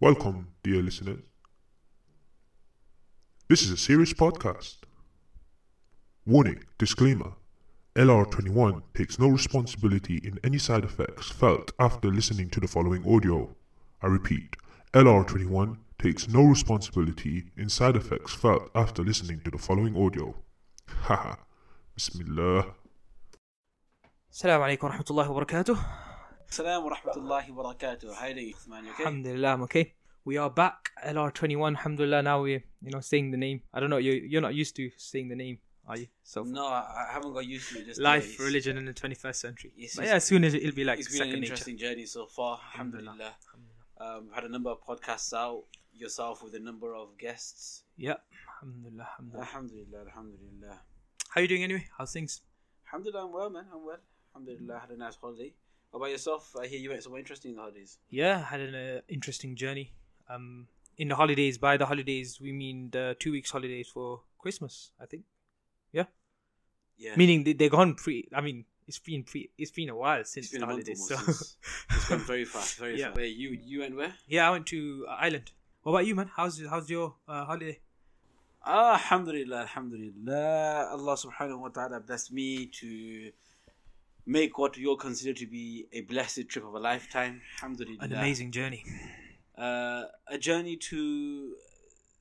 Welcome, dear listeners. This is a serious podcast. Warning, disclaimer. LR21 takes no responsibility in any side effects felt after listening to the following audio. I repeat, LR21 takes no responsibility in side effects felt after listening to the following audio. Haha. Bismillah. السلام عليكم ورحمة الله وبركاته. Assalamu rahmatullahi wa barakatuh. How are you, Uthman? Okay? Alhamdulillah, I'm okay. We are back, LR21. Alhamdulillah, now we're, you know, saying the name. I don't know, you, you're not used to saying the name, are you? So, No, I haven't got used to it. Just life, religion in the 21st century. But yeah, soon as it'll be like It's been an nature. interesting journey so far. Alhamdulillah. Um, had a number of podcasts out yourself with a number of guests. Yep. Alhamdulillah, alhamdulillah. Alhamdulillah, alhamdulillah. How are you doing anyway? How's things? Alhamdulillah, I'm well, man. I'm well. Alhamdulillah, had a nice holiday. What about yourself? I hear you went somewhere interesting in the holidays. Yeah, I had an uh, interesting journey. Um, in the holidays, by the holidays, we mean the two weeks holidays for Christmas, I think. Yeah. Yeah. Meaning they, they're gone pre. I mean, it's been pre. It's been a while since it's been the holidays. So since- It's gone very fast, very Yeah. fast. Where you you went where? yeah, I went to uh, Ireland. What about you, man? How's how's your uh, holiday? Ah, Alhamdulillah, Alhamdulillah. Allah subhanahu wa ta'ala blessed me to make what you'll consider to be a blessed trip of a lifetime. Alhamdulillah. An amazing journey. Uh, a journey to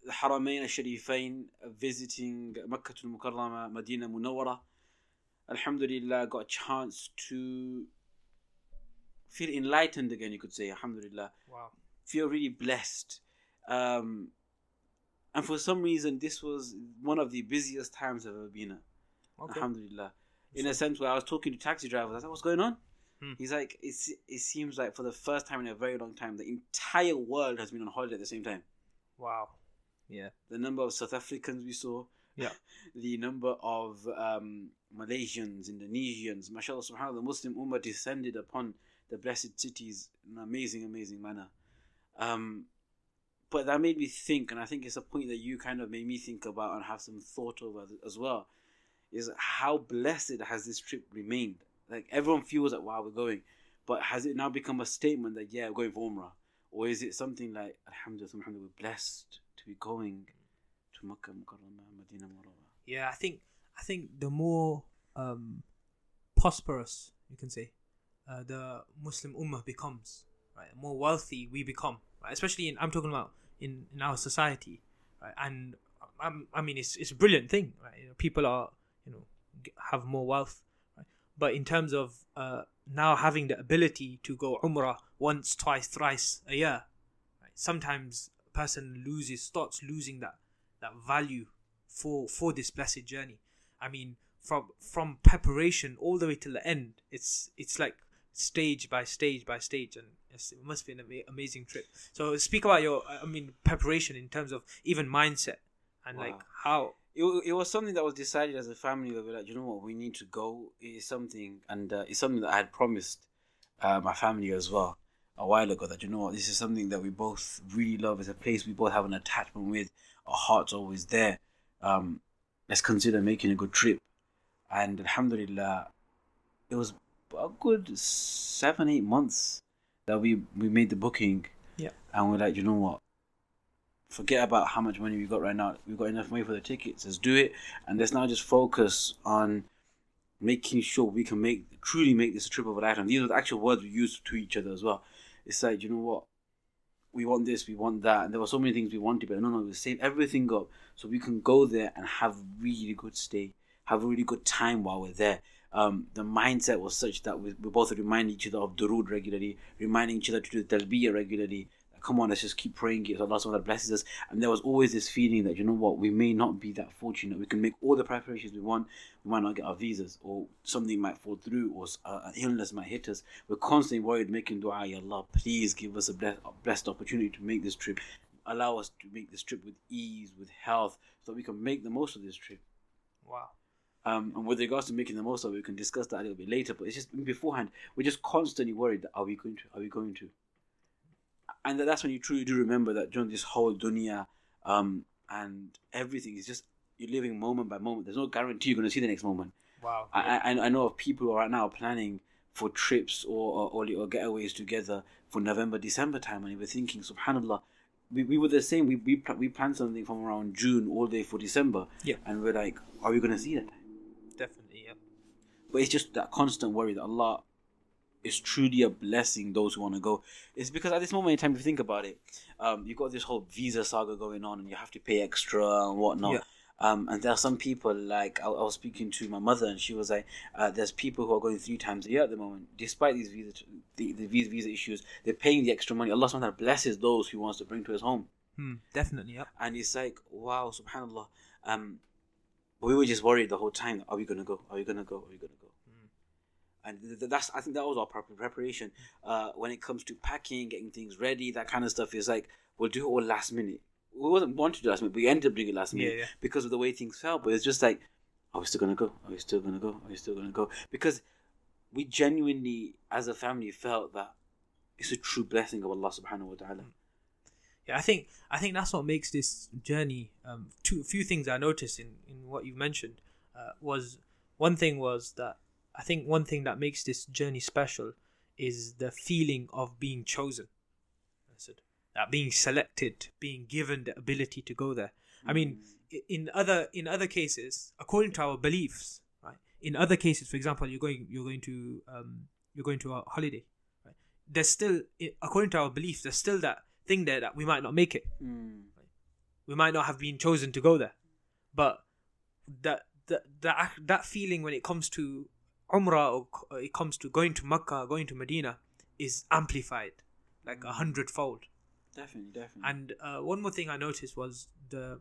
the Haramain al-Sharifain, visiting Makkah al-Mukarrama, Medina Munawwara. Alhamdulillah, got a chance to feel enlightened again, you could say. Alhamdulillah Wow. feel really blessed. Um, and for some reason, this was one of the busiest times I've ever been at. Okay. Alhamdulillah. In a sense where I was talking to taxi drivers, I said, What's going on? Hmm. He's like, it's, It seems like for the first time in a very long time, the entire world has been on holiday at the same time. Wow. Yeah. The number of South Africans we saw, Yeah. the number of um, Malaysians, Indonesians, mashallah, subhanAllah, the Muslim Ummah descended upon the blessed cities in an amazing, amazing manner. Um, but that made me think, and I think it's a point that you kind of made me think about and have some thought over as well, is how blessed has this trip remained? Like everyone feels like, wow, we're going, but has it now become a statement that yeah, we're going for Umrah, or is it something like, Alhamdulillah, Alhamdulillah, we're blessed to be going to Makkah Mukarramah, Medina. Yeah. I think I think the more um, prosperous you can say uh, the Muslim Ummah becomes, right? The more wealthy we become, right? Especially in I'm talking about in, in our society, right? And um, I mean it's it's a brilliant thing, right? You know, people are you know have more wealth, right? But in terms of uh, now having the ability to go Umrah once, twice, thrice a year, right? sometimes a person loses starts losing that that value for for this blessed journey. I mean, from from preparation all the way till the end, it's it's like stage by stage by stage, and it must be an ama- amazing trip. So speak about your, I mean, preparation in terms of even mindset and like how. It, it was something that was decided as a family. Where we're like, you know what, we need to go. It's something, and uh, it's something that I had promised uh, my family as well a while ago. That you know what, this is something that we both really love. It's a place we both have an attachment with. Our hearts always there. Um, let's consider making a good trip. And Alhamdulillah, it was a good seven, eight months that we we made the booking. Yeah. And we're like, you know what? Forget about how much money we got right now. We've got enough money for the tickets. Let's do it, and let's now just focus on making sure we can make truly make this a trip of a lifetime. These are the actual words we use to each other as well. It's like, you know what? We want this, we want that, and there were so many things we wanted, but no, no, we save everything up so we can go there and have really good stay, have a really good time while we're there. Um, the mindset was such that we, we both remind each other of Durood regularly, reminding each other to do the Talbiyah regularly. Come on, let's just keep praying. So Allah subhanahu blesses us. And there was always this feeling that, you know what, we may not be that fortunate. We can make all the preparations we want. We might not get our visas, or something might fall through, or uh, an illness might hit us. We're constantly worried, making dua, Ya Allah, please give us a blessed, a blessed opportunity to make this trip. Allow us to make this trip with ease, with health, so that we can make the most of this trip. Wow. Um, and with regards to making the most of it, we can discuss that a little bit later. But it's just beforehand, we're just constantly worried that are we going to? Are we going to? And that's when you truly do remember that during this whole dunya, um, and everything is just you're living moment by moment. There's no guarantee you're going to see the next moment. Wow. I, I I know of people who are right now planning for trips or or, or getaways together for November December time, and were thinking, Subhanallah. We, we were the same. We we pl- we planned something from around June all day for December, Yeah. and we're like, are we gonna see that? Definitely, yeah. But it's just that constant worry that Allah is truly a blessing those who want to go. It's because at this moment in time, if you think about it, um, you've got this whole visa saga going on, and you have to pay extra and whatnot. Yeah. Um, and there are some people like I, I was speaking to my mother, and she was like, uh, "There's people who are going three times a year at the moment, despite these visa the, the visa visa issues. They're paying the extra money. Allah subhanahu blesses those who wants to bring to His home." Hmm. Definitely, yeah. and it's like wow subhanallah um we were just worried the whole time are we gonna go are we gonna go are we gonna go and th- th- that's i think that was our prep- preparation. Uh when it comes to packing getting things ready that kind of stuff is like we'll do it all last minute. We wasn't want to do last minute but we ended up doing it last minute Yeah, yeah. because of the way things felt. But it's just like are we still gonna go? Are we still gonna go? Are we still gonna go? Because we genuinely as a family felt that it's a true blessing of allah subhanahu wa ta'ala. Yeah, I think I think that's what makes this journey. Um, two few things I noticed in in what you mentioned uh, was one thing was that I think one thing that makes this journey special is the feeling of being chosen. I said that being selected, being given the ability to go there. I mean, in other in other cases, according to our beliefs, right? In other cases, for example, you're going you're going to um, you're going to a holiday, right? There's still, according to our beliefs, there's still that thing there that we might not make it. Mm. We might not have been chosen to go there, but that that that that feeling when it comes to Umrah or it comes to going to Mecca, going to Medina, is amplified like a hundredfold. definitely definitely And uh, one more thing I noticed was the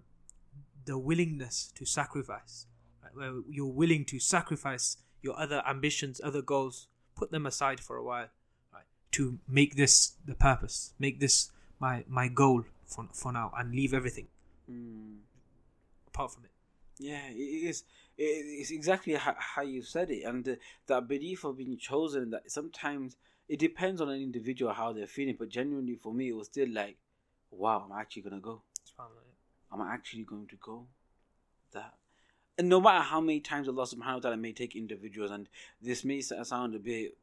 the willingness to sacrifice, right? where you're willing to sacrifice your other ambitions, other goals, put them aside for a while, right? To make this the purpose, make this my my goal for for now, and leave everything Mm. apart from it. Yeah, it is. It, it's exactly how, how you said it, and the, that belief of being chosen. That sometimes it depends on an individual how they're feeling, but genuinely for me, it was still like, wow, I'm actually gonna go. I'm actually going to go. That, and no matter how many times Allah Subhanahu wa Taala may take individuals, and this may sound a bit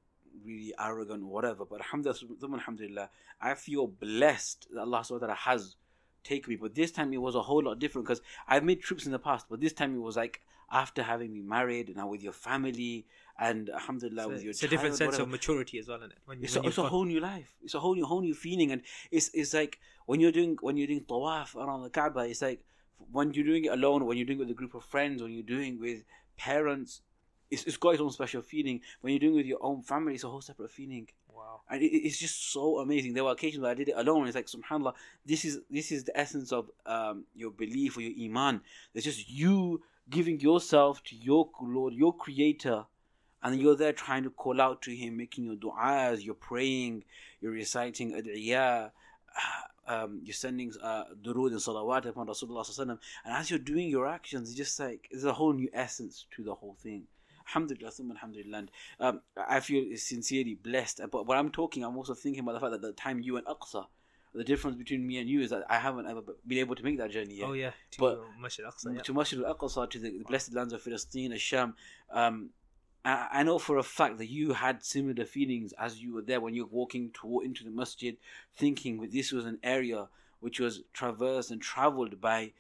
really arrogant or whatever, but alhamdulillah, I feel blessed that Allah Subhanahu wa Taala has taken me. But this time it was a whole lot different because I've made trips in the past, but this time it was like after having been married and now with your family and alhamdulillah So with your it's a different sense whatever of maturity as well, isn't it? When you, it's when a, it's a whole new life. It's a whole new whole new feeling, and it's it's like when you're doing when you're doing tawaf around the Kaaba. It's like when you're doing it alone, when you're doing it with a group of friends, when you're doing with parents. It's, it's got its own special feeling. When you're doing it with your own family, it's a whole separate feeling, wow. and it, it's just so amazing. There were occasions where I did it alone. It's like Subhanallah. This is this is the essence of um, your belief or your iman. It's just you giving yourself to your Lord, your Creator, and you're there trying to call out to him, making your du'as, you're praying, you're reciting ad'iyah, um, you're sending uh, durood and salawat upon Rasulullah and as you're doing your actions, it's just like, there's a whole new essence to the whole thing. Alhamdulillah, alhamdulillah. Um, I feel sincerely blessed. But when I'm talking, I'm also thinking about the fact that the time you went Aqsa, the difference between me and you is that I haven't ever been able to make that journey yet Oh yeah. To But- Masjid Aqsa. Yeah. to Masjid al-Aqsa, to the, the blessed lands of Palestine, Sham. Um, I, I know for a fact that you had similar feelings as you were there when you're walking to, into the masjid, thinking that this was an area which was traversed and traveled by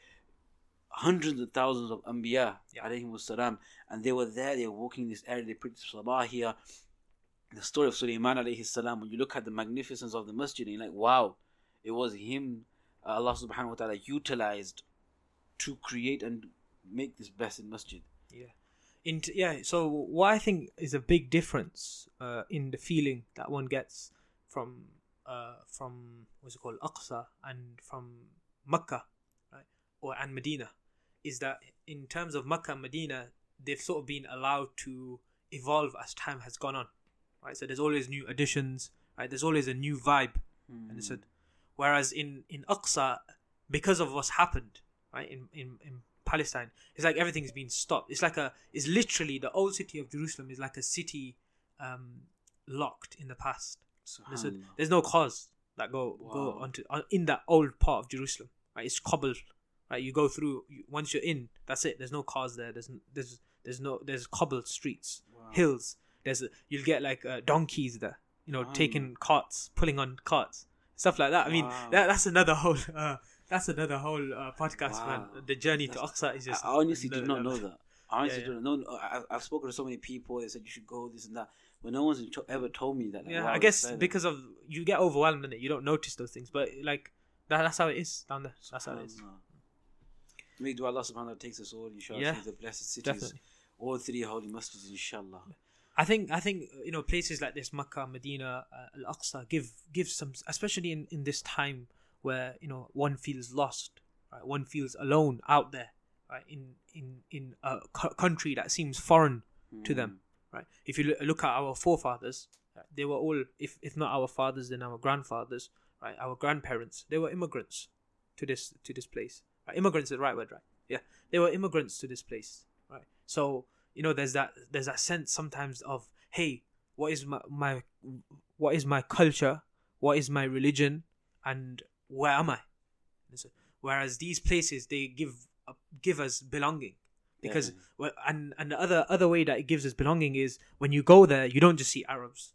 hundreds of thousands of Anbiya, Yeah. salam, and they were there, they were walking this area, they prayed Salah here. The story of Sulaiman alayhi salam, when you look at the magnificence of the masjid, and you're like, wow, it was him, uh, Allah subhanahu wa ta'ala utilized to create and make this blessed masjid. Yeah. In yeah, so what I think is a big difference uh, in the feeling that one gets from uh, from what's it called Aqsa and from Mecca, right, or and Medina, is that in terms of Mecca and Medina, they've sort of been allowed to evolve as time has gone on, right? So there's always new additions, right? There's always a new vibe, and it's a, whereas in in Aqsa, because of what's happened, right, in in in Palestine, it's like everything's been stopped. It's like a, it's literally the old city of Jerusalem is like a city um, locked in the past. There's, a, there's no cars that go go onto on, in that old part of Jerusalem. Right, it's cobbled. Right, you go through. You, once you're in, that's it. There's no cars there. There's there's there's no there's cobbled streets, Wow. hills, there's a, you'll get like uh, donkeys there, you know, taking carts, pulling on carts, stuff like that. I mean, Wow. that, that's another whole. Uh, that's another whole uh, podcast, man. The journey to That's- Aqsa is just. I honestly did not know that. I honestly Yeah, didn't know. I- I've spoken to so many people. They said you should go this and that, but no one's ever told me that. Like, Yeah, wow, I guess because of you get overwhelmed in it, you don't notice those things. But like that, that's how it is down there. That's how it is. May do Allah subhanahu wa ta'ala takes us all, inshallah, Yeah, to the blessed cities, Definitely. all three holy masjids, inshallah. I think I think uh, you know places like this Makkah, Medina, uh, Al Aqsa give give some especially in in this time where you know one feels lost, right? One feels alone out there, right? In in in a cu- country that seems foreign to them, right? If you loo- look at our forefathers, they were all if if not our fathers, then our grandfathers, right? Our grandparents, they were immigrants to this to this place. Right? Immigrants is the right word, right? Yeah, they were immigrants to this place, right? So you know, there's that there's that sense sometimes of hey, what is my my what is my culture? What is my religion? And where am I? Whereas these places they give uh, give us belonging because well, and and the other other way that it gives us belonging is when you go there you don't just see Arabs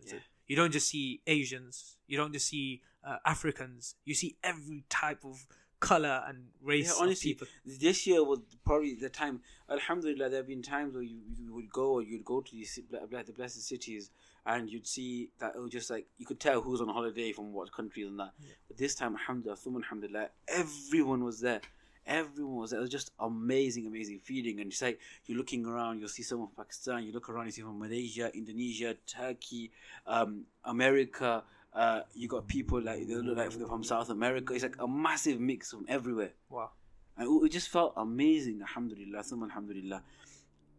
Yeah. you don't just see Asians you don't just see uh, Africans you see every type of color and race Yeah, honestly, this year was probably the time. Alhamdulillah, there have been times where you, you would go or you'd go to these ci- ble- ble- the blessed cities and you'd see that it was just like you could tell who's on holiday from what countries and that. But this time, Alhamdulillah, thumma alhamdulillah, everyone was there. Everyone was there. It was just amazing, amazing feeling. And it's like you're looking around, you'll see someone from Pakistan, you look around, you see from Malaysia, Indonesia, Turkey, um, America. Uh, you got people like they look like they're from South America. It's like a massive mix from everywhere. wow And it- just felt amazing. Alhamdulillah. Thumma alhamdulillah.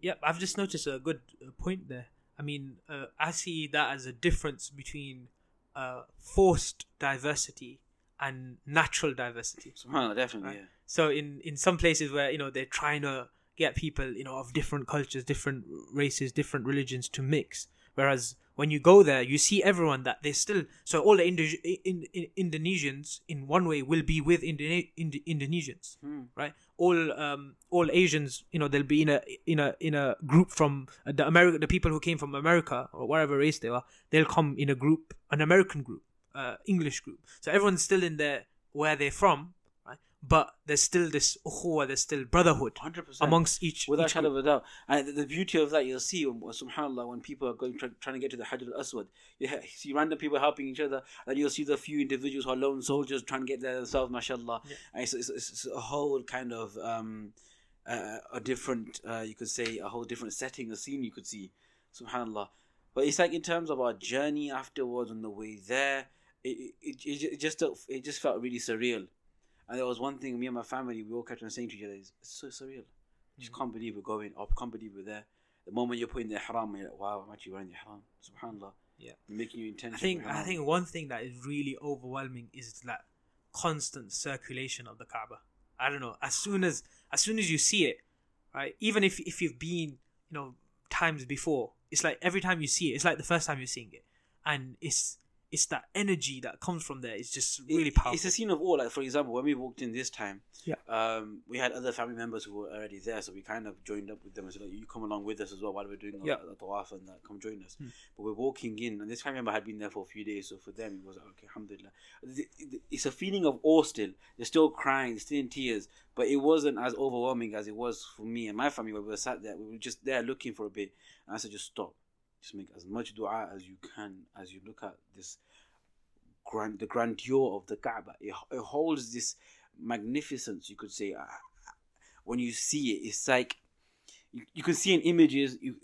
Yep, I've just noticed a good point there. I mean, uh, I see that as a difference between uh, forced diversity and natural diversity. Subhanallah, definitely. Right. Yeah. So in in some places where you know they're trying to get people you know of different cultures, different races, different religions to mix, whereas when you go there, you see everyone that they still so all the Indo- in, in, Indonesians in one way will be with Indone- Ind- Indonesians, Hmm. right? All um all Asians, you know, they'll be in a in a in a group from uh, the America, the people who came from America or whatever race they are, they'll come in a group, an American group, uh, English group. So everyone's still in there where they're from? But there's still this ukhuwah, there's still brotherhood 100%. amongst each. Without each shadow group. of a doubt. And the, the beauty of that, you'll see, when, subhanAllah, when people are going try, trying to get to the Hajar al Aswad, you see random people helping each other, and you'll see the few individuals who are lone soldiers trying to get there themselves, mashallah. Yeah. And it's, it's, it's a whole kind of um, uh, a different, uh, you could say, a whole different setting, a scene you could see, subhanAllah. But it's like in terms of our journey afterwards on the way there, it, it, it, it just it just felt really surreal. And there was one thing me and my family we all kept on saying to each other: "It's so surreal. I just mm. can't believe we're going. I can't believe we're there." The moment you're putting the ihram, you're like, "Wow, I'm actually wearing the ihram." Subhanallah. Yeah. making you intention. I think I think one thing that is really overwhelming is that constant circulation of the Kaaba. I don't know. As soon as as soon as you see it, right? Even if if you've been you know times before, it's like every time you see it, it's like the first time you're seeing it, and it's it's that energy that comes from there. It's just really It- powerful. It's a scene of awe. Like for example, when we walked in this time, Yeah. um, we had other family members who were already there, so we kind of joined up with them and said, like, "You come along with us as well while we're doing Yeah. the, tawaf and that. Come join us." Hmm. But we're walking in, and this family member had been there for a few days, so for them it was like, okay, alhamdulillah. It's a feeling of awe still. They're still crying, they're still in tears, but it wasn't as overwhelming as it was for me and my family. Where we were sat there, we were just there looking for a bit, and I said, "Just stop." Just make as much dua as you can as you look at this grand the grandeur of the Kaaba. It, it holds this magnificence, you could say. Uh, when you see it, it's like you, you can see in images. You-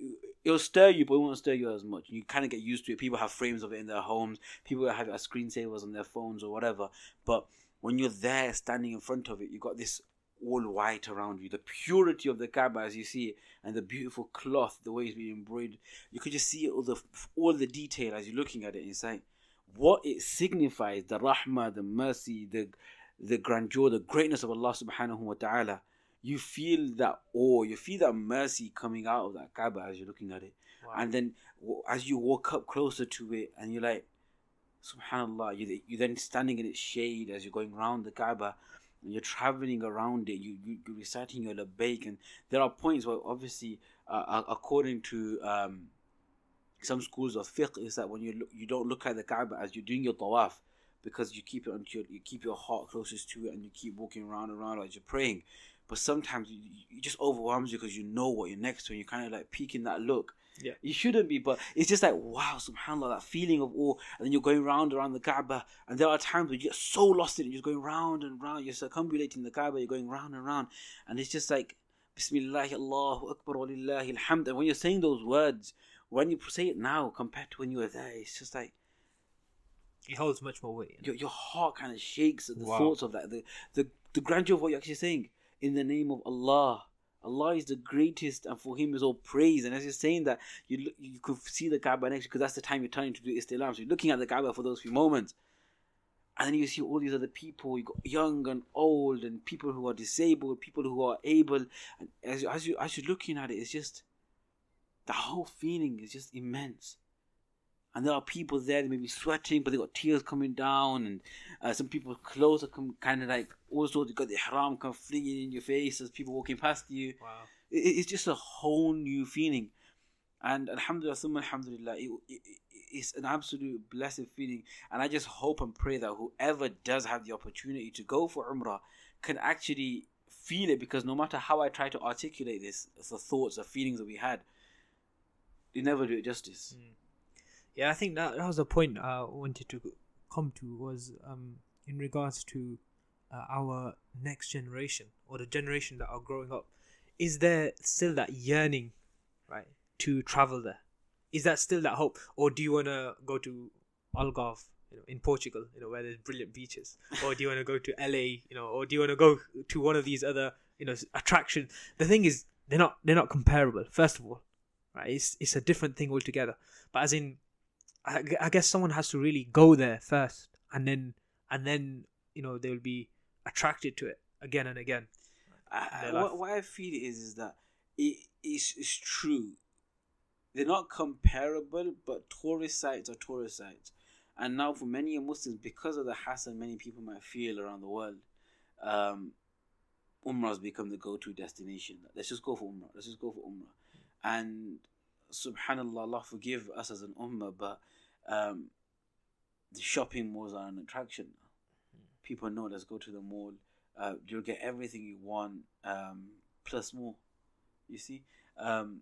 it'll stir you, but it won't stir you as much. You kind of get used to it. People have frames of it in their homes. People have it as screensavers on their phones or whatever. But when you're there, standing in front of it, you've got this all white around you. The purity of the Kaaba as you see it, and the beautiful cloth, the way it's been embroidered. You could just see all the all the detail as you're looking at it. It's like what it signifies the rahmah, the mercy, the the grandeur, the greatness of Allah subhanahu wa ta'ala. You feel that awe, you feel that mercy coming out of that Kaaba as you're looking at it. Wow. And then as you walk up closer to it and you're like, subhanallah, you, you're then standing in its shade as you're going around the Kaaba you're traveling around it, you, you, you're reciting your labbaik. And there are points where obviously, uh, uh, according to um, some schools of fiqh is that when you look, you don't look at the Kaaba as you're doing your tawaf because you keep it onto your, you keep your heart closest to it and you keep walking around and around as you're praying. But sometimes you just overwhelms you because you know what you're next to and you're kind of like peeking that look. Yeah. You shouldn't be, but it's just like wow, subhanallah, that feeling of awe, and then you're going round around the Kaaba, and there are times where you get so lost in it, you're going round and round, you're circumambulating the Kaaba, you're going round and round, and it's just like Bismillah, Allahu Akbar, walillahi alhamd. And when you're saying those words, when you say it now compared to when you were there, it's just like It holds much more weight. your, your heart kind of shakes at the Wow. thoughts of that, the, the the grandeur of what you're actually saying. In the name of Allah, Allah is the greatest, and for Him is all praise. And as you're saying that, you look, you could see the Kaaba next because that's the time you're turning to do istilam. So you're looking at the Kaaba for those few moments, and then you see all these other people. You got young and old, and people who are disabled, people who are able. And as as you as you're looking at it, it's just the whole feeling is just immense and there are people there that may be sweating, but they got tears coming down, and uh, some people's clothes are come, kind of like also you got the haram come flinging in your face as people walking past you. Wow. It, it's just a whole new feeling, and alhamdulillah, thumma alhamdulillah, it, it, it- it's an absolute blessed feeling, and I just hope and pray that whoever does have the opportunity to go for umrah can actually feel it, because no matter how I try to articulate this, the thoughts, the feelings that we had, they never do it justice. Yeah, I think that, that was the point I wanted to come to was um, in regards to uh, our next generation or the generation that are growing up. Is there still that yearning, right, to travel there? Is that still that hope, or do you want to go to Algarve, you know, in Portugal, you know, where there's brilliant beaches, or do you want to go to LA, you know, or do you want to go to one of these other, you know, attractions? The thing is, they're not they're not comparable. First of all, right? It's it's a different thing altogether. But as in, I, I guess someone has to really go there first, and then and then you know they'll be attracted to it again and again. I, their I- life. what, what I feel is is that it is it's true. They're not comparable, but tourist sites are tourist sites. And now, for many Muslims, because of the hassle many people might feel around the world, um, Umrah has become the go-to destination. Let's just go for Umrah. Let's just go for Umrah. And Subhanallah, Allah forgive us as an Ummah, but um, the shopping malls are an attraction. People know. Let's go to the mall. Uh, you'll get everything you want, um, plus more. You see, um,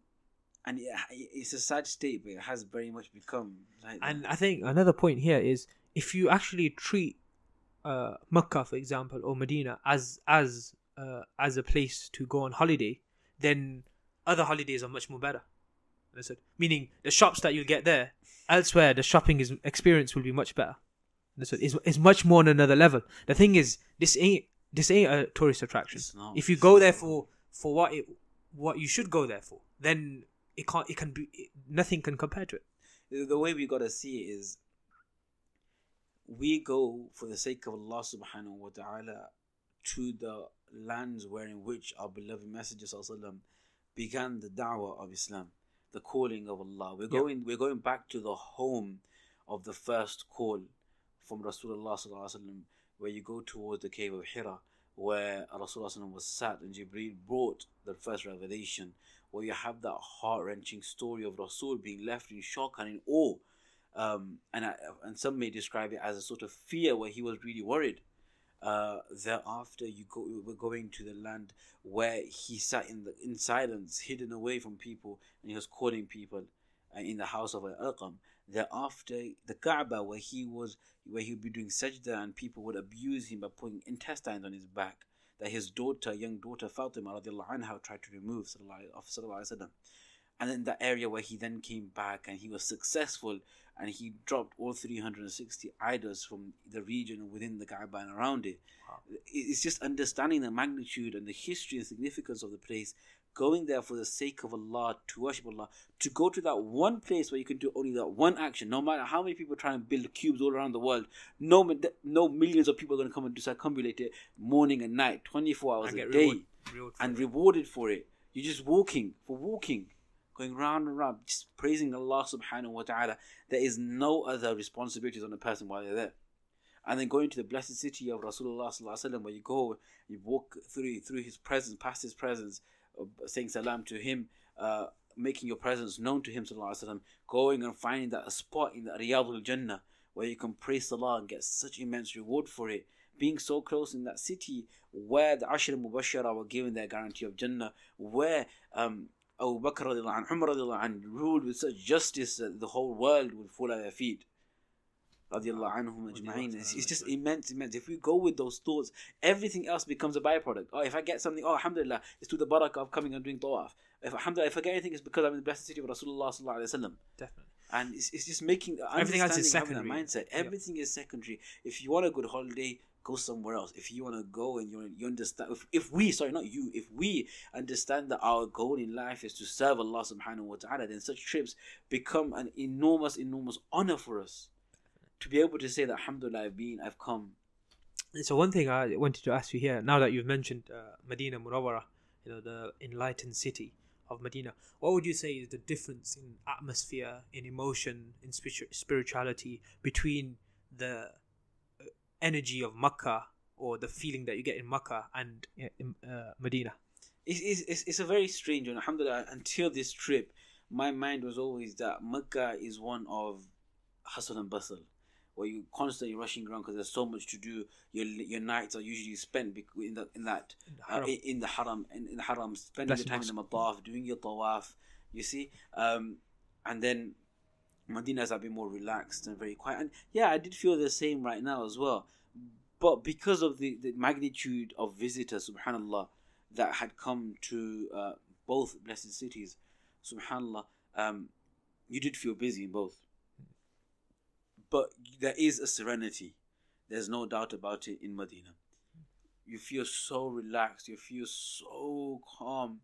and yeah, it's a sad state, but it has very much become like that. And I think another point here is if you actually treat uh, Makkah, for example, or Medina as as uh, as a place to go on holiday, then other holidays are much more better. Understood? Meaning the shops that you'll get there, elsewhere, the shopping is experience will be much better. Understood? It's, it's much more on another level. The thing is, this ain't this ain't a tourist attraction. Not. If you go there for for what it what you should go there for, then it can't it can be it, nothing can compare to it. the way we gotta see it is we go for the sake of Allah subhanahu wa ta'ala to the lands wherein which our beloved Messenger sallallahu began the da'wah of Islam, the calling of Allah. We're Yeah. going we're going back to the home of the first call from Rasulullah sallallahu alaihi wasallam, where you go towards the cave of Hira, where Rasulullah was sat and Jibreel brought the first revelation, where you have that heart wrenching story of Rasul being left in shock and in awe. Um, and I, and some may describe it as a sort of fear where he was really worried. Uh, thereafter, you go we're going to the land where he sat in the in silence, hidden away from people, and he was calling people uh, in the house of Al-Arqam. Thereafter, the Kaaba where he was where he would be doing sajda and people would abuse him by putting intestines on his back that his daughter, young daughter Fatima anha tried to remove sallallahu alaihi wasallam. And then the area where he then came back and he was successful and he dropped all 360 idols from the region within the Kaaba and around it. Wow. It's just understanding the magnitude and the history and significance of the place, going there for the sake of Allah, to worship Allah, to go to that one place where you can do only that one action, no matter how many people try and build cubes all around the world, no, no millions of people are going to come and circumambulate it morning and night, 24 hours And a day reward- reward and it. rewarded for it. You're just walking for walking, going round and round, just praising Allah subhanahu wa ta'ala. There is no other responsibilities on a person while they're there. And then going to the blessed city of Rasulullah sallallahu where you go, you walk through through his presence, past his presence, saying salam to him, uh, making your presence known to him, sallallahu going and finding that spot in the Riyadul Jannah where you can praise Allah and get such immense reward for it. Being so close in that city where the Ashara Mubashara were given their guarantee of Jannah, where um, Abu Bakr radiallahu anhu, Umar radiallahu anhu ruled with such justice that the whole world would fall at their feet. Radiallahu anhum ajma'in. It's, it's just immense, immense. If we go with those thoughts, everything else becomes a byproduct. Oh, if I get something, oh, alhamdulillah, it's through the barakah of coming and doing tawaf. If alhamdulillah, if I get anything, it's because I'm in the blessed city of Rasulullah sallallahu alayhi wa sallam. Definitely. And it's, it's just making Everything else is secondary. mindset. Everything is secondary. If you want a good holiday, go somewhere else. If you want to go and you you understand, if, if we sorry not you, if we understand that our goal in life is to serve Allah Subhanahu wa Taala, then such trips become an enormous, enormous honor for us. To be able to say that Alhamdulillah, I've been, I've come. So one thing I wanted to ask you here, now that you've mentioned uh, Medina Munawwara, you know the enlightened city of Medina, what would you say is the difference in atmosphere, in emotion, in spiritu- spirituality between the uh, energy of Makkah or the feeling that you get in Makkah and uh, uh, Medina? It's, it's, it's a very strange one. Alhamdulillah, until this trip, my mind was always that Makkah is one of hustle and bustle, where you're constantly rushing around because there's so much to do. Your your nights are usually spent in the, in that In the uh, haram. in, the haram in, in the haram, spending Blessed your time in the mataf, doing your tawaf. You see, um, and then Medina has been more relaxed and very quiet. And yeah, I did feel the same right now as well. But because of the, the magnitude of visitors, subhanallah, that had come to uh, both blessed cities, subhanallah, um, you did feel busy in both. But there is a serenity. There's no doubt about it in Medina. You feel so relaxed. You feel so calm.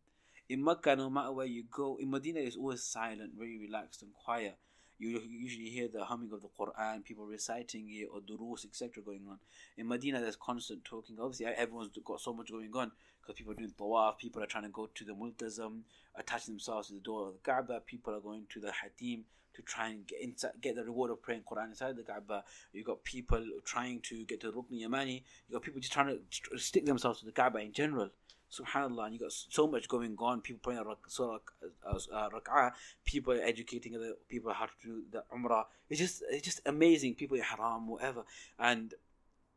In Mecca, no matter where you go, in Medina, it's always silent, very relaxed and quiet. You usually hear the humming of the Quran, people reciting it, or durus, etc., going on. In Medina, there's constant talking. Obviously, everyone's got so much going on because people are doing tawaf, people are trying to go to the multazam, attaching themselves to the door of the Kaaba, people are going to the hatim to try and get inside, get the reward of praying Quran inside the Kaaba. You've got people trying to get to Rukn Yamani. You've got people just trying to st- stick themselves to the Kaaba in general. Subhanallah, and you got so much going on. People praying surah uh, uh, rak'ah, people educating other people how to do the umrah. It's just it's just amazing. People in haram, whatever, and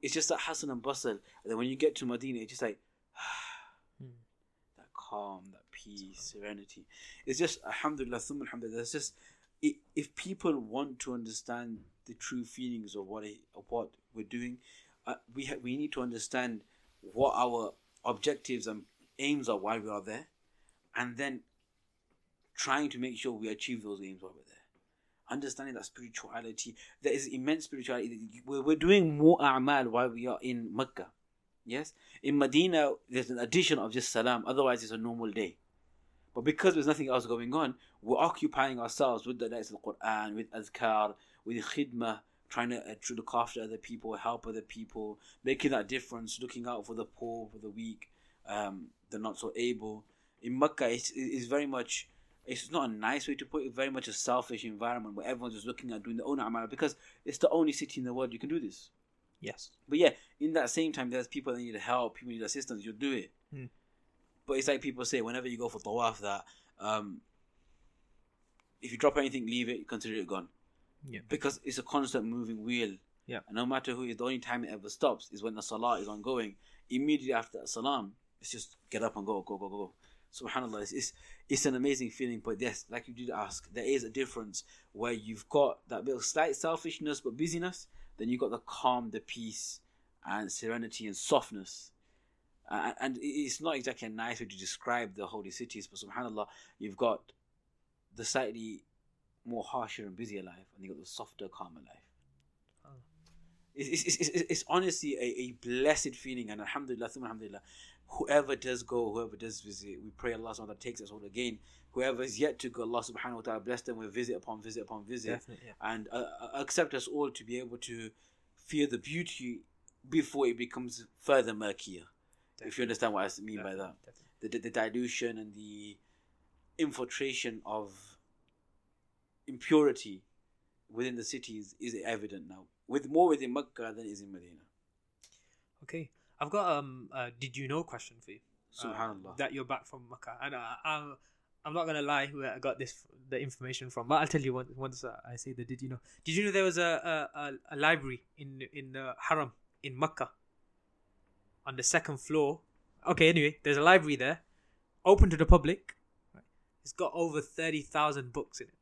it's just that hassle and bustle. And then when you get to Medina, it's just like Hmm. that calm, that peace, serenity. It's just alhamdulillah, thumma alhamdulillah. There's just if people want to understand the true feelings of what it, of what we're doing, uh, we ha- we need to understand what our objectives and aims are while we are there, and then trying to make sure we achieve those aims while we're there. Understanding that spirituality, there is immense spirituality. We're, we're doing more a'mal while we are in Mecca. Yes, in Medina, there's an addition of just salam. Otherwise, it's a normal day. But because there's nothing else going on, we're occupying ourselves with the nights of the Quran, with azkar, with khidmah, trying to, uh, to look after other people, help other people, making that difference, looking out for the poor, for the weak, um, the not so able. In Mecca, it's, it's very much, it's not a nice way to put it, very much a selfish environment where everyone's just looking at doing their own amal because it's the only city in the world you can do this. Yes. But yeah, in that same time, there's people that need help, people need assistance. You'll do it. Hmm. But it's like people say, whenever you go for tawaf, that um, if you drop anything, leave it, consider it gone, Yeah. because it's a constant moving wheel. Yeah. And no matter who, the only time it ever stops is when the salah is ongoing. Immediately after that salam, it's just get up and go, go, go, go, go. Subhanallah, it's, it's it's an amazing feeling. But yes, like you did ask, there is a difference where you've got that bit of slight selfishness but busyness, then you've got the calm, the peace, and serenity and softness. Uh, and it's not exactly a nice way to describe the holy cities, but subhanallah, you've got the slightly more harsher and busier life, and you've got the softer, calmer life. Oh. It's, it's, it's, it's, honestly a, a blessed feeling, and alhamdulillah, alhamdulillah, whoever does go, whoever does visit, we pray Allah subhanahu wa ta'ala takes us all again. Whoever is yet to go, Allah subhanahu wa ta'ala bless them with visit upon visit upon visit Yeah. and uh, uh, accept us all to be able to feel the beauty before it becomes further murkier. If you understand what I mean by that, the, the, the dilution and the infiltration of impurity within the cities is evident now. With more within Mecca than is in Medina. Okay. I've got um a did you know question for you. uh, Subhanallah. that you're back from Mecca, and uh, I'm I'm not gonna lie where I got this the information from, but I'll tell you once, once uh, I say the did you know? Did you know there was a a, a, a library in in the Haram in Mecca on the second floor? Okay, anyway, there's a library there, open to the public. Right? It's got over thirty thousand books in it.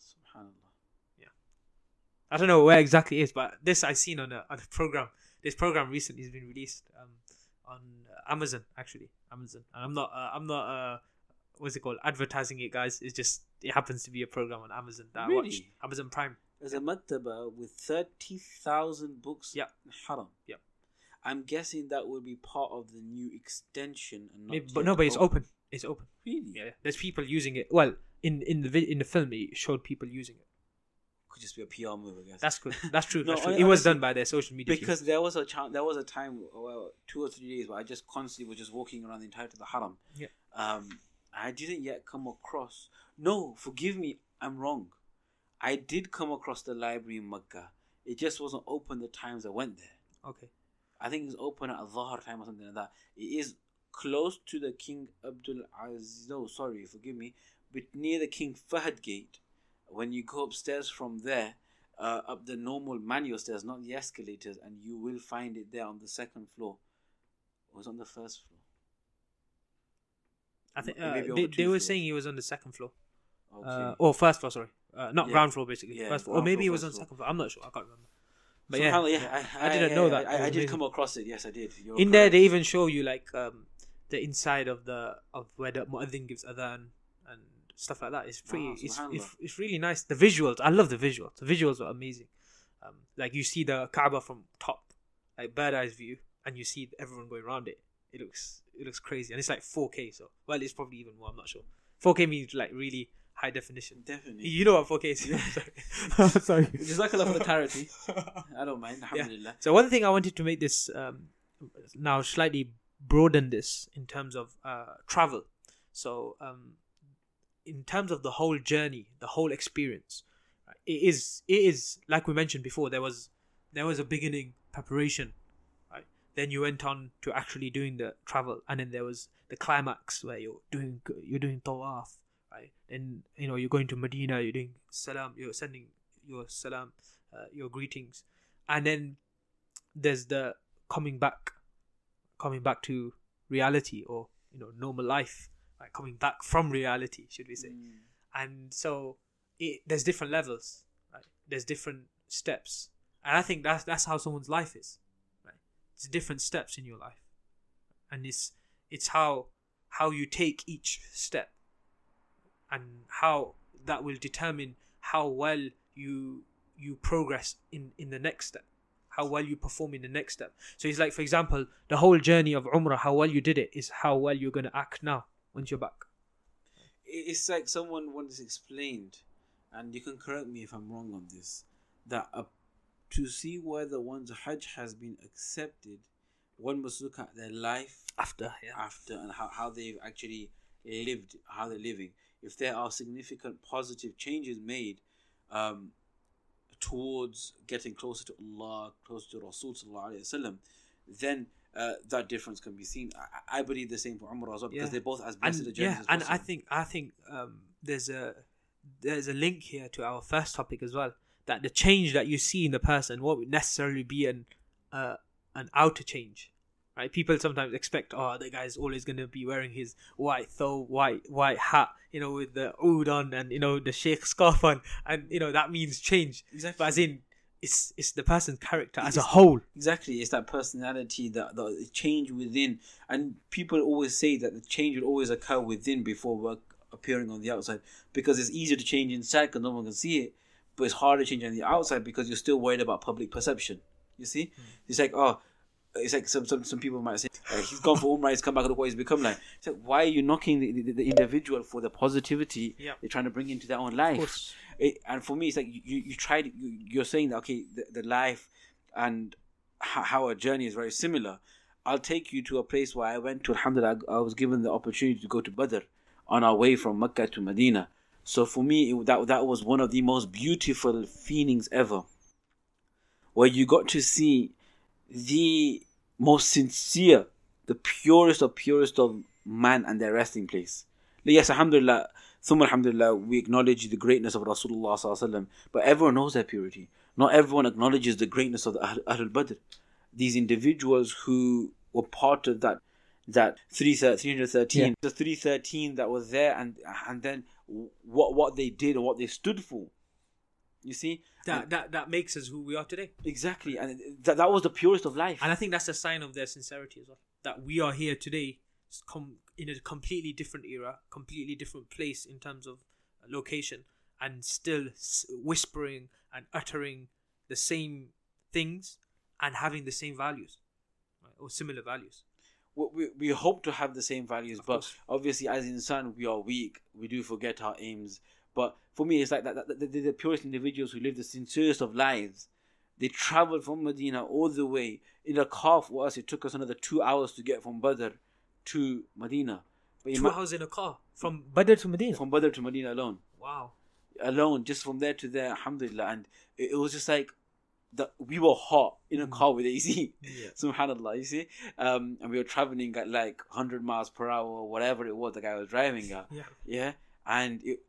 Subhanallah. Yeah, I don't know where exactly it is, but this I seen on a on a program. This program recently has been released um, on uh, Amazon actually. Amazon. And I'm not uh, I'm not uh what's it called advertising it, guys. It's just it happens to be a program on Amazon that I watched. Amazon Prime. There's a maktaba with 30,000 books Yeah. Haram. Yep. I'm guessing that will be part of the new extension. and not Maybe, but no, but it's open. It's open. Really? Yeah, there's people using it. Well, in in the vid- in the film, it showed people using it. Could just be a PR move, I guess. That's good. That's true. No, that's true. It was done by their social media. team. because there was a ch- there was a time, well, two or three days, where I just constantly was just walking around the entirety of the Haram. Yeah. Um, I didn't yet come across. No, forgive me, I'm wrong. I did come across the library in Mecca. It just wasn't open the times I went there. okay. I think it's open at Dhahar time or something like that. It is close to the King Abdul Aziz. No, sorry, forgive me. But near the King Fahd gate, when you go upstairs from there, uh, up the normal manual stairs, not the escalators, and you will find it there on the second floor. Or was on the first floor? I think uh, they, they were floors. saying he was on the second floor. Okay. Uh, or first floor, sorry. Uh, not Yeah. ground floor, basically. Yeah, floor. Or maybe he was on floor. second floor. I'm not sure. I can't remember. But yeah, yeah. I, I didn't know that. I, I, did come across it. Yes, I did. You're in there they even show you like um, the inside of the of where the muaddin gives adhan and stuff like that. It's pretty. Wow, it's, it's it's really nice. The visuals, I love the visuals. The visuals are amazing. Um, like you see the Kaaba from top, like bird eyes view, and you see everyone going around it. It looks it looks crazy, and it's like 4K. So well, it's probably even more. I'm not sure. 4K means like really high definition. Definitely. You know what 4K is? sorry. sorry. Jazakallah for the clarity. I don't mind. Alhamdulillah. So one thing I wanted to make this um, now slightly broaden this in terms of uh, travel. So um, in terms of the whole journey, the whole experience, it is it is like we mentioned before. There was there was a beginning preparation, right? Then you went on to actually doing the travel, and then there was the climax where you're doing you're doing tawaf, right? Then you know you're going to Medina, you're doing salam, you're sending your salam, uh, your greetings, and then there's the coming back coming back to reality or you know normal life right coming back from reality should we say. Mm. and so it, there's different levels right? There's different steps. And i think that's that's how someone's life is right? It's different steps in your life. And it's it's how how you take each step and how that will determine how well you you progress in in the next step how well you perform in the next step. So it's like for example the whole journey of umrah how well you did it is how well you're going to act now once you're back. It's like someone once explained, and you can correct me if I'm wrong on this, that uh, to see whether one's Hajj has been accepted, one must look at their life after yeah. after and how, how they've actually lived, how they're living. If there are significant positive changes made um, towards getting closer to Allah, closer to Rasul, sallallahu alaihi wasallam, then uh, that difference can be seen. I, I believe the same for Umrah as well because Yeah. they're both as blessed and a journey yeah as and i think i think um there's a there's a link here to our first topic as well that the change that you see in the person won't necessarily be an uh an outer change right? People sometimes expect oh the guy's always going to be wearing his white though white white hat you know with the oud on and you know the sheikh scarf on. And you know that means change. Exactly. but as in it's it's the person's character as a whole. Exactly, it's that personality, that the change within, and people always say that the change will always occur within before work appearing on the outside because it's easier to change inside because no one can see it, but it's harder to change on the outside because you're still worried about public perception. You see, hmm. it's like oh, it's like some some, some people might say uh, he's gone for Umrah, he's come back, look what he's become like. It's like why are you knocking the, the, the individual for the positivity Yeah. they're trying to bring into their own life? it, and for me, it's like you, you, tried, you, you're saying that, okay, the, the life and how, how a journey is very similar. I'll take you to a place where I went to, alhamdulillah, I, I was given the opportunity to go to Badr on our way from Mecca to Medina. So for me, it, that, that was one of the most beautiful feelings ever. Where you got to see the most sincere, the purest of purest of man and their resting place. yes, alhamdulillah, thumma alhamdulillah, we acknowledge the greatness of Rasulullah sallallahu alaihi wasallam, but everyone knows their purity. Not everyone acknowledges the greatness of the Ahl- Ahlul Badr. These individuals who were part of that that 313 Yeah. the 313 that was there and and then what what they did and what they stood for you see That that that makes us who we are today. exactly and that, that was the purest of life And I think that's a sign of their sincerity as well. That we are here today, s- com- in a completely different era, completely different place in terms of location, and still whispering and uttering the same things and having the same values, right? or similar values. we, we, we hope to have the same values, but obviously, as insan, we are weak. We do forget our aims. But for me, it's like that, that, that they're the purest individuals who live the sincerest of lives. They traveled from Medina all the way in a car for us. It took us another two hours to get from Badr to Medina. But Two hours in a car from Badr to Medina. from Badr to Medina alone, Wow. alone, just from there to there, Alhamdulillah, and it, it was just like that. We were hot in a Mm. car with AC. Yeah. Subhanallah, you see, um, and we were traveling at like 100 miles per hour, or whatever it was the guy was driving at. Yeah. Yeah, and it,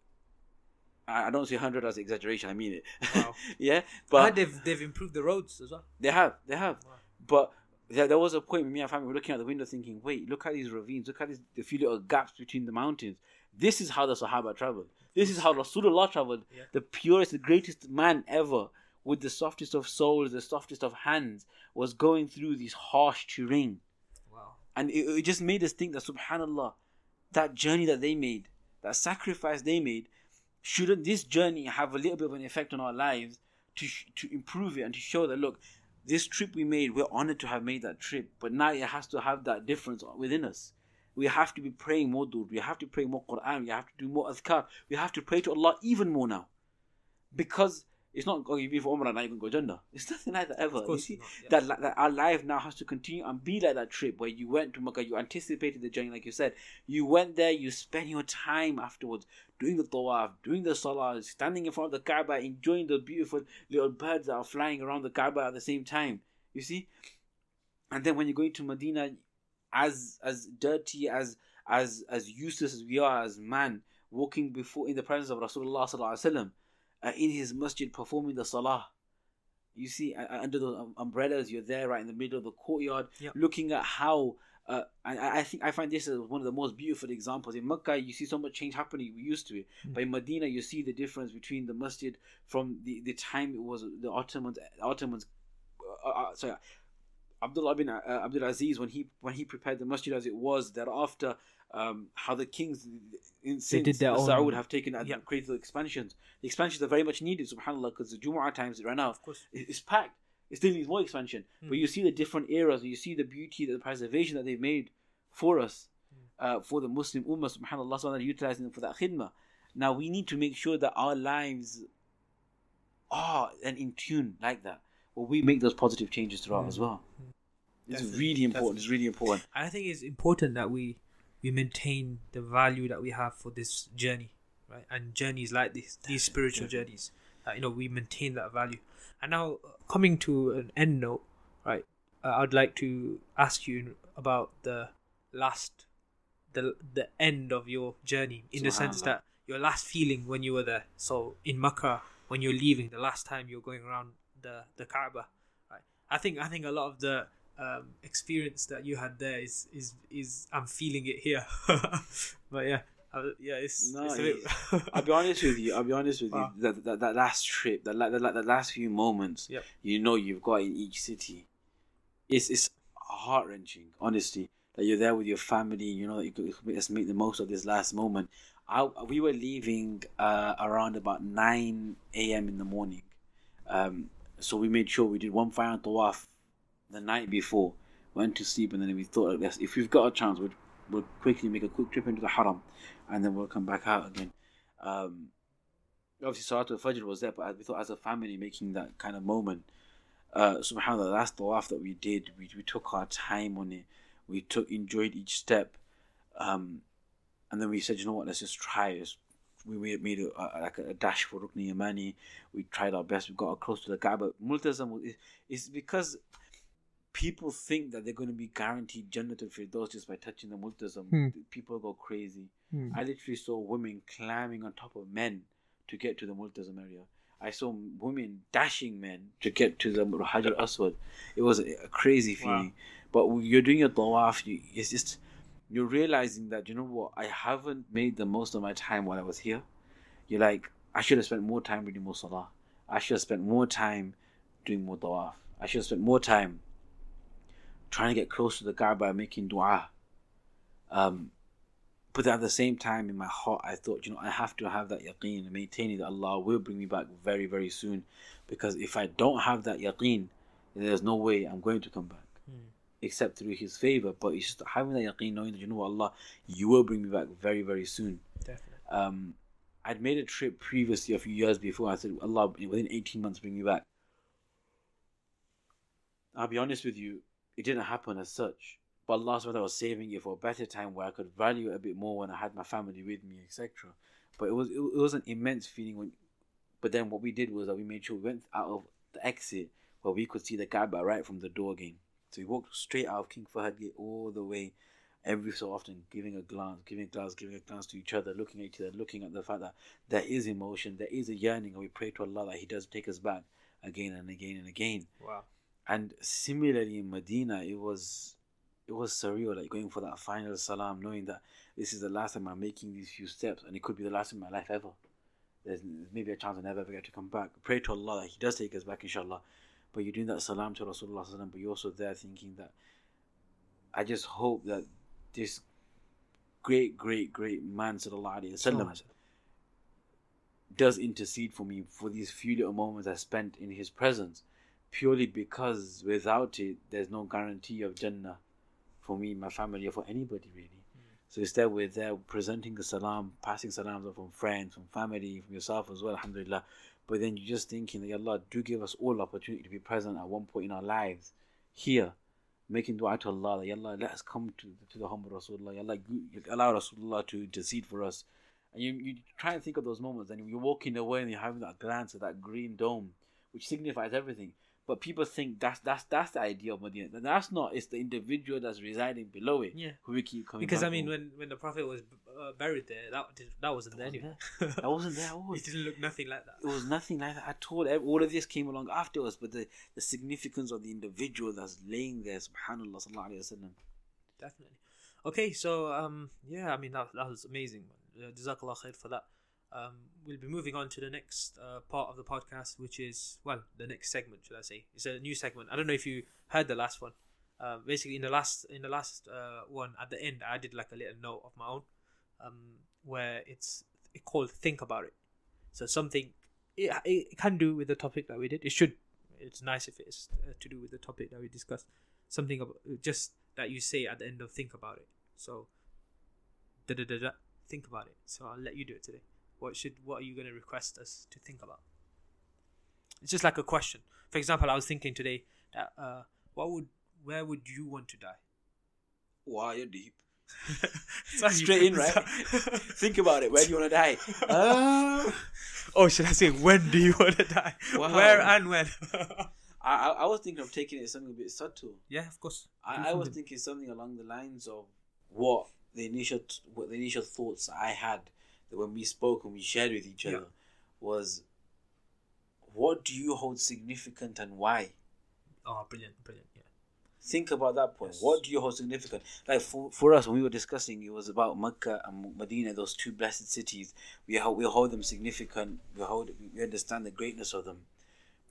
I don't say 100 as exaggeration. I mean it. Wow. yeah, but they've they've improved the roads as well. they have, they have. Wow. But there, there was a point when me and family were looking out the window, thinking, "Wait, look at these ravines. Look at these the few little gaps between the mountains. This is how the Sahaba traveled. This is how Rasulullah traveled. Yeah. The purest, the greatest man ever, with the softest of souls, the softest of hands, was going through this harsh terrain." Wow. And it, it just made us think that subhanallah, that journey that they made, that sacrifice they made, shouldn't this journey have a little bit of an effect on our lives to sh- to improve it and to show that look, this trip we made, we're honored to have made that trip, but now it has to have that difference within us. We have to be praying more dude. We have to pray more Quran. We have to do more azkar. We have to pray to Allah even more now. Because it's not going to be for Umrah now you can go Jannah. It's nothing like that ever. You see, not, yeah. that, that our life now has to continue and be like that trip where you went to Makkah, you anticipated the journey, like you said. You went there, you spent your time afterwards doing the tawaf, doing the salah, standing in front of the Kaaba, enjoying the beautiful little birds that are flying around the Kaaba at the same time. You see? And then when you're going to Medina, as as dirty as as as useless as we are as man, walking before in the presence of Rasulullah sallallahu alaihi wasallam, uh, in his masjid performing the salah. You see, uh, uh, under those um, umbrellas, you're there right in the middle of the courtyard, Yep. looking at how. Uh, I, I- think I find this as one of the most beautiful examples. In Mecca, you see so much change happening. We used to it, Mm. but in Medina, you see the difference between the masjid from the, the time it was the Ottomans. Ottomans, uh, uh, sorry, Abdullah bin uh, Abdul Aziz when he when he prepared the masjid as it was thereafter um, how the kings in since did their the own- Saud have taken and Yeah. created the expansions. The expansions are very much needed, subhanallah, because the Jumu'ah times right now Of course. it- it's packed. It still needs more expansion. Mm. But you see the different eras, you see the beauty, the preservation that they've made for us, uh, for the Muslim Ummah, subhanAllah, subhanahu utilizing them for that khidmah. Now we need to make sure that our lives are and in tune like that, where we make those positive changes throughout Mm. as well. It's Definitely, really important. It's really important. And I think it's important that we we maintain the value that we have for this journey, right? And journeys like this, these spiritual definitely. journeys, that you know we maintain that value. And now uh, coming to an end note, right? Uh, I'd like to ask you about the last, the the end of your journey, in the sense that your last feeling when you were there. So in Makkah, when you're leaving, the last time you're going around the the Kaaba, right? I think I think a lot of the um, experience that you had there is is is I'm feeling it here. but yeah, uh, yeah, it's, No, it's bit. I'll be honest with you. I'll be honest with Wow. you. That, that that last trip, that that, that last few moments, Yep. you know you've got in each city, it's it's heart wrenching. Honestly, that you're there with your family. You know that you could let's make the most of this last moment. I, we were leaving uh, around about nine a.m. in the morning, um, so we made sure we did one final tawaf the night before, went to sleep, and then we thought, like this: if we've got a chance, we'll, we'll quickly make a quick trip into the haram, and then we'll come back out again. Um, obviously, Salatul Fajr was there, but we thought as a family making that kind of moment. Uh, subhanallah, that's the tawaf that we did. We, we took our time on it. We took enjoyed each step, um, and then we said, you know what, let's just try it. We made, made a, a, like a dash for Rukni Yamani. We tried our best. We got close to the Kaaba. Multazam is because people think that they're going to be guaranteed Jannatul Firdaus just by touching the multazam. Hmm. People go crazy. Hmm. I literally saw women climbing on top of men to get to the multazam area. I saw women dashing men to get to the Hajar Aswad. It was a crazy Wow. feeling. But you're doing your tawaf, you, it's just you're realizing that you know what I haven't made the most of my time while I was here. You're like I should have spent more time reading more salah. I should have spent more time doing more tawaf. I should have spent more time trying to get close to the God by making dua. Um, but at the same time, in my heart, I thought, you know, I have to have that yaqeen and maintaining that Allah will bring me back very, very soon. Because if I don't have that yaqeen, then there's no way I'm going to come back. Hmm. Except through His favor. But it's just having that yaqeen, knowing that, you know what, Allah, you will bring me back very, very soon. Definitely. Um, I'd made a trip previously, a few years before. I said, Allah, within 18 months, bring me back. I'll be honest with you, it didn't happen as such. But Allah subhanahu was saving it for a better time where I could value it a bit more when I had my family with me, etc. But it was it, it was an immense feeling when. But then what we did was that we made sure we went out of the exit where we could see the Kaaba right from the door again. So we walked straight out of King Fahad Gate all the way, every so often giving a glance, giving a glance, giving a glance to each other, looking at each other, looking at the fact that there is emotion, there is a yearning, and we pray to Allah that He does take us back again and again and again. Wow. And similarly in Medina, it was it was surreal, like going for that final salam, knowing that this is the last time I'm making these few steps, and it could be the last in my life ever. There's maybe a chance I never ever get to come back. Pray to Allah that He does take us back, inshallah. But you're doing that salam to Rasulullah, but you're also there thinking that I just hope that this great, great, great man, sallallahu alaihi wasallam, does intercede for me for these few little moments I spent in His presence, purely because without it, there's no guarantee of Jannah for me, my family, or for anybody really. Hmm. So instead, we're there presenting the salam, passing salams from friends, from family, from yourself as well, alhamdulillah. But then you're just thinking that, Allah, do give us all opportunity to be present at one point in our lives here, making dua to Allah, that Ya Allah, let us come to, to the humble Rasulullah, Ya Allah, allow Rasulullah to intercede for us. And you, you try and think of those moments, and you're walking away and you're having that glance at that green dome, which signifies everything. But people think that's that's that's the idea of Medina. That's not. It's the individual that's residing below it Yeah. who we keep coming. Because I mean, when when the Prophet was uh, buried there, that did, that wasn't there wasn't anyway. that wasn't there at all. it didn't look nothing like that. It was nothing like that at all. All of this came along afterwards, but the, the significance of the individual that's laying there, subhanAllah, sallallahu alayhi wasallam. Definitely. Okay, so um, yeah, I mean that that was amazing. Uh, Jazakallah khair for that. Um, we'll be moving on to the next uh, part of the podcast, which is well, the next segment, should I say? It's a new segment. I don't know if you heard the last one. Uh, basically, in the last in the last uh, one at the end, I did like a little note of my own, um, where it's it called "Think About It." So something it, it can do with the topic that we did. It should. It's nice if it's uh, to do with the topic that we discussed. Something about just that you say at the end of "Think About It." So, da da da da. Think about it. So I'll let you do it today. What should what are you going to request us to think about? It's just like a question. For example, I was thinking today that uh, what would where would you want to die? Wow, you're deep. Straight in, right? Think about it. Where do you want to die? Uh, oh, should I say when do you want to die? Wow. Where and when? I, I I was thinking of taking it something a bit subtle. yeah, of course. I, I was thinking something along the lines of what the initial what the initial thoughts I had that when we spoke and we shared with each Yeah. other was what do you hold significant and why? Oh, brilliant, brilliant. Yeah. Think about that point. Yes. What do you hold significant? Like for, for us, when we were discussing, it was about Mecca and Medina, those two blessed cities. We hold, we hold them significant. We hold we understand the greatness of them,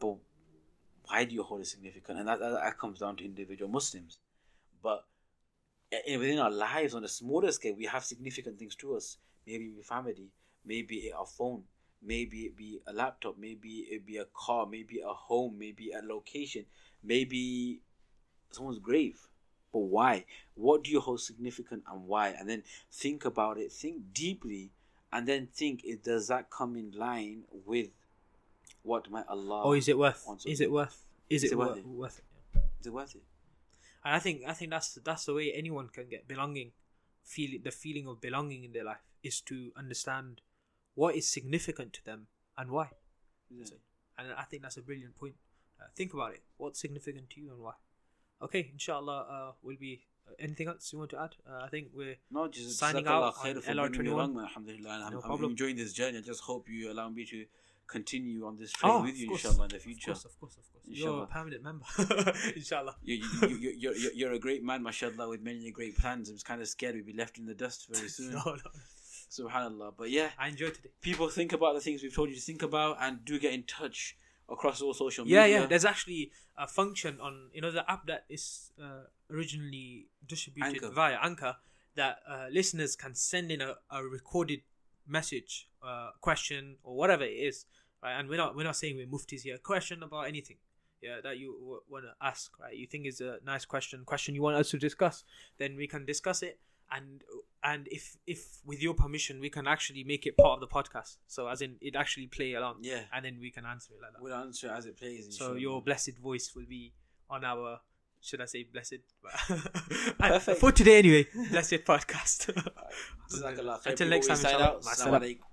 but why do you hold it significant? And that, that, that comes down to individual Muslims. But i- within our lives, on a smaller scale, we have significant things to us. Maybe it be family, maybe it our phone, maybe it be a laptop, maybe it be a car, maybe a home, maybe a location, maybe someone's grave. But why? What do you hold significant and why? And then think about it, think deeply, and then think it does that come in line with what my Allah Oh, is it worth? Is it worth? Is, Is it, it worth, worth it? worth it? Is it worth it? And I think I think that's that's the way anyone can get belonging, feel the feeling of belonging in their life is to understand what is significant to them and why. Yeah. And I think that's a brilliant point. Uh, think about it. What's significant to you and why? okay, inshallah, uh, we'll be. Uh, anything else you want to add? Uh, I think we're No, just Signing out on for bringing me LR21. along. Alhamdulillah. I'm, No I'm enjoying this journey. I just hope you allow me to continue on this train Oh, with you, course. inshallah, in the Of future. course, of course, of course. You're a permanent member, inshallah. You, you, you, you're, you're, you're a great man, mashallah, with many great plans. I was kind of scared we'd be left in the dust very soon. No, no. Subhanallah. But yeah, I enjoyed today. people think about the things we've told you to think about and do get in touch across all social media. Yeah, yeah. There's actually a function on you know the app that is uh, originally distributed Anchor. via Anchor that uh, listeners can send in a, a recorded message, uh, question or whatever it is, right? And we're not we're not saying we're muftis here. Question about anything. Yeah, that you w- want to ask, right? You think is a nice question, question you want us to discuss, then we can discuss it, and and if if with your permission, we can actually make it part of the podcast. So as in, it actually play along, Yeah. and then we can answer it like that. We'll answer it as it plays. So your blessed voice will be on our, should I say blessed? Perfect. For today anyway, blessed podcast. Until next time, inshallah.